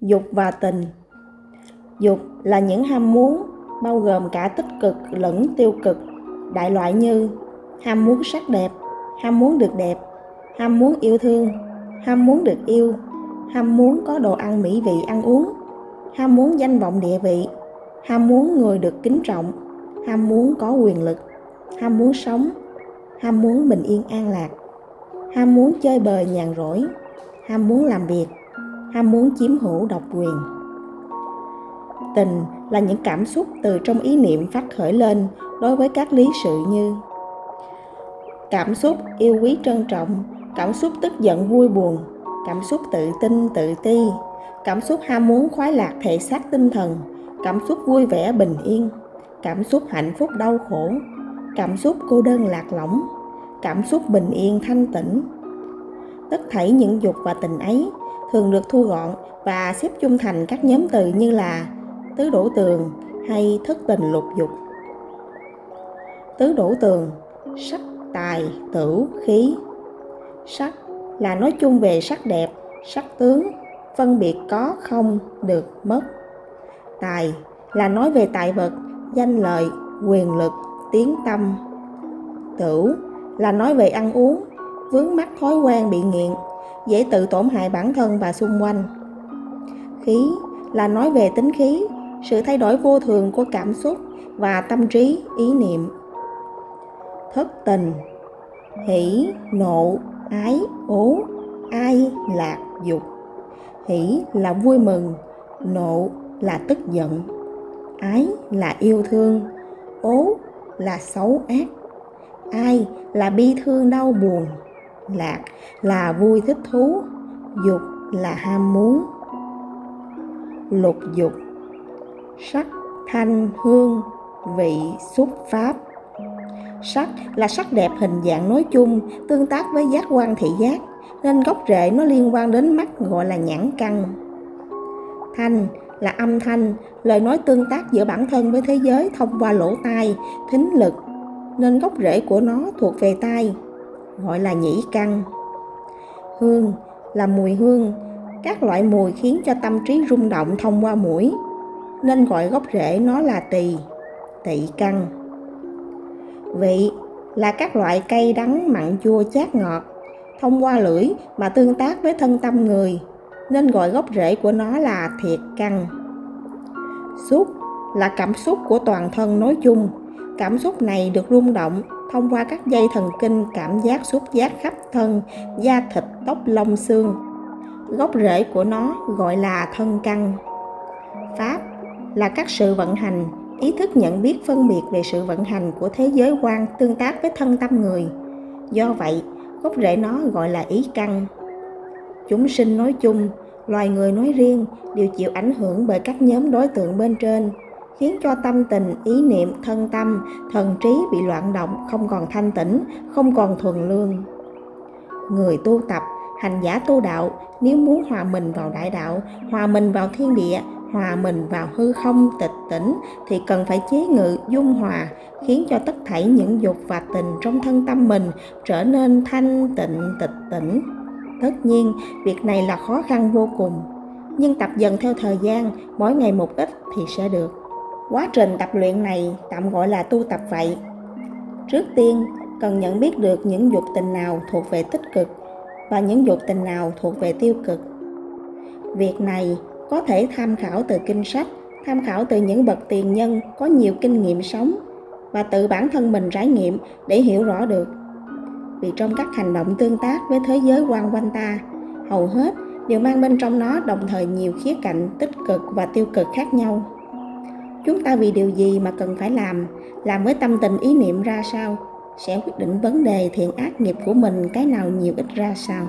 dục và tình dục là những ham muốn bao gồm cả tích cực lẫn tiêu cực đại loại như ham muốn sắc đẹp ham muốn được đẹp ham muốn yêu thương ham muốn được yêu ham muốn có đồ ăn mỹ vị ăn uống ham muốn danh vọng địa vị ham muốn người được kính trọng ham muốn có quyền lực ham muốn sống ham muốn bình yên an lạc ham muốn chơi bời nhàn rỗi ham muốn làm việc ham muốn chiếm hữu độc quyền. Tình là những cảm xúc từ trong ý niệm phát khởi lên đối với các lý sự như cảm xúc yêu quý trân trọng, cảm xúc tức giận vui buồn, cảm xúc tự tin, tự ti, cảm xúc ham muốn khoái lạc thể xác tinh thần, cảm xúc vui vẻ bình yên, cảm xúc hạnh phúc đau khổ, cảm xúc cô đơn lạc lõng, cảm xúc bình yên thanh tĩnh. Tất thảy những dục và tình ấy thường được thu gọn và xếp chung thành các nhóm từ như là tứ đổ tường hay thất tình lục dục. Tứ đổ tường, sắc, tài, tử, khí. Sắc là nói chung về sắc đẹp, sắc tướng, phân biệt có, không, được, mất. Tài là nói về tài vật, danh lợi, quyền lực, tiếng tâm. Tử là nói về ăn uống, vướng mắc thói quen bị nghiện dễ tự tổn hại bản thân và xung quanh. Khí là nói về tính khí, sự thay đổi vô thường của cảm xúc và tâm trí, ý niệm. Thất tình, hỷ, nộ, ái, ố, ai, lạc, dục. Hỷ là vui mừng, nộ là tức giận. Ái là yêu thương, ố là xấu ác. Ai là bi thương đau buồn lạc, là vui thích thú, dục là ham muốn. Lục dục, sắc thanh hương, vị xúc pháp. Sắc là sắc đẹp hình dạng nói chung, tương tác với giác quan thị giác, nên gốc rễ nó liên quan đến mắt gọi là nhãn căn. Thanh là âm thanh, lời nói tương tác giữa bản thân với thế giới thông qua lỗ tai, thính lực, nên gốc rễ của nó thuộc về tai gọi là nhĩ căn. Hương là mùi hương, các loại mùi khiến cho tâm trí rung động thông qua mũi, nên gọi gốc rễ nó là tỳ, tỵ căn. Vị là các loại cây đắng mặn chua chát ngọt, thông qua lưỡi mà tương tác với thân tâm người, nên gọi gốc rễ của nó là thiệt căn. Xúc là cảm xúc của toàn thân nói chung, cảm xúc này được rung động thông qua các dây thần kinh, cảm giác xúc giác khắp thân, da thịt, tóc, lông, xương. Gốc rễ của nó gọi là thân căn pháp là các sự vận hành, ý thức nhận biết phân biệt về sự vận hành của thế giới quan tương tác với thân tâm người. Do vậy, gốc rễ nó gọi là ý căn chúng sinh nói chung, loài người nói riêng đều chịu ảnh hưởng bởi các nhóm đối tượng bên trên khiến cho tâm tình, ý niệm, thân tâm, thần trí bị loạn động, không còn thanh tĩnh không còn thuần lương. Người tu tập, hành giả tu đạo, nếu muốn hòa mình vào đại đạo, hòa mình vào thiên địa, hòa mình vào hư không, tịch tỉnh, thì cần phải chế ngự, dung hòa, khiến cho tất thảy những dục và tình trong thân tâm mình trở nên thanh tịnh, tịch tỉnh. Tất nhiên, việc này là khó khăn vô cùng, nhưng tập dần theo thời gian, mỗi ngày một ít thì sẽ được quá trình tập luyện này tạm gọi là tu tập vậy. Trước tiên, cần nhận biết được những dục tình nào thuộc về tích cực và những dục tình nào thuộc về tiêu cực. Việc này có thể tham khảo từ kinh sách, tham khảo từ những bậc tiền nhân có nhiều kinh nghiệm sống và tự bản thân mình trải nghiệm để hiểu rõ được. Vì trong các hành động tương tác với thế giới quan quanh ta, hầu hết đều mang bên trong nó đồng thời nhiều khía cạnh tích cực và tiêu cực khác nhau chúng ta vì điều gì mà cần phải làm? Làm với tâm tình ý niệm ra sao? Sẽ quyết định vấn đề thiện ác nghiệp của mình cái nào nhiều ít ra sao?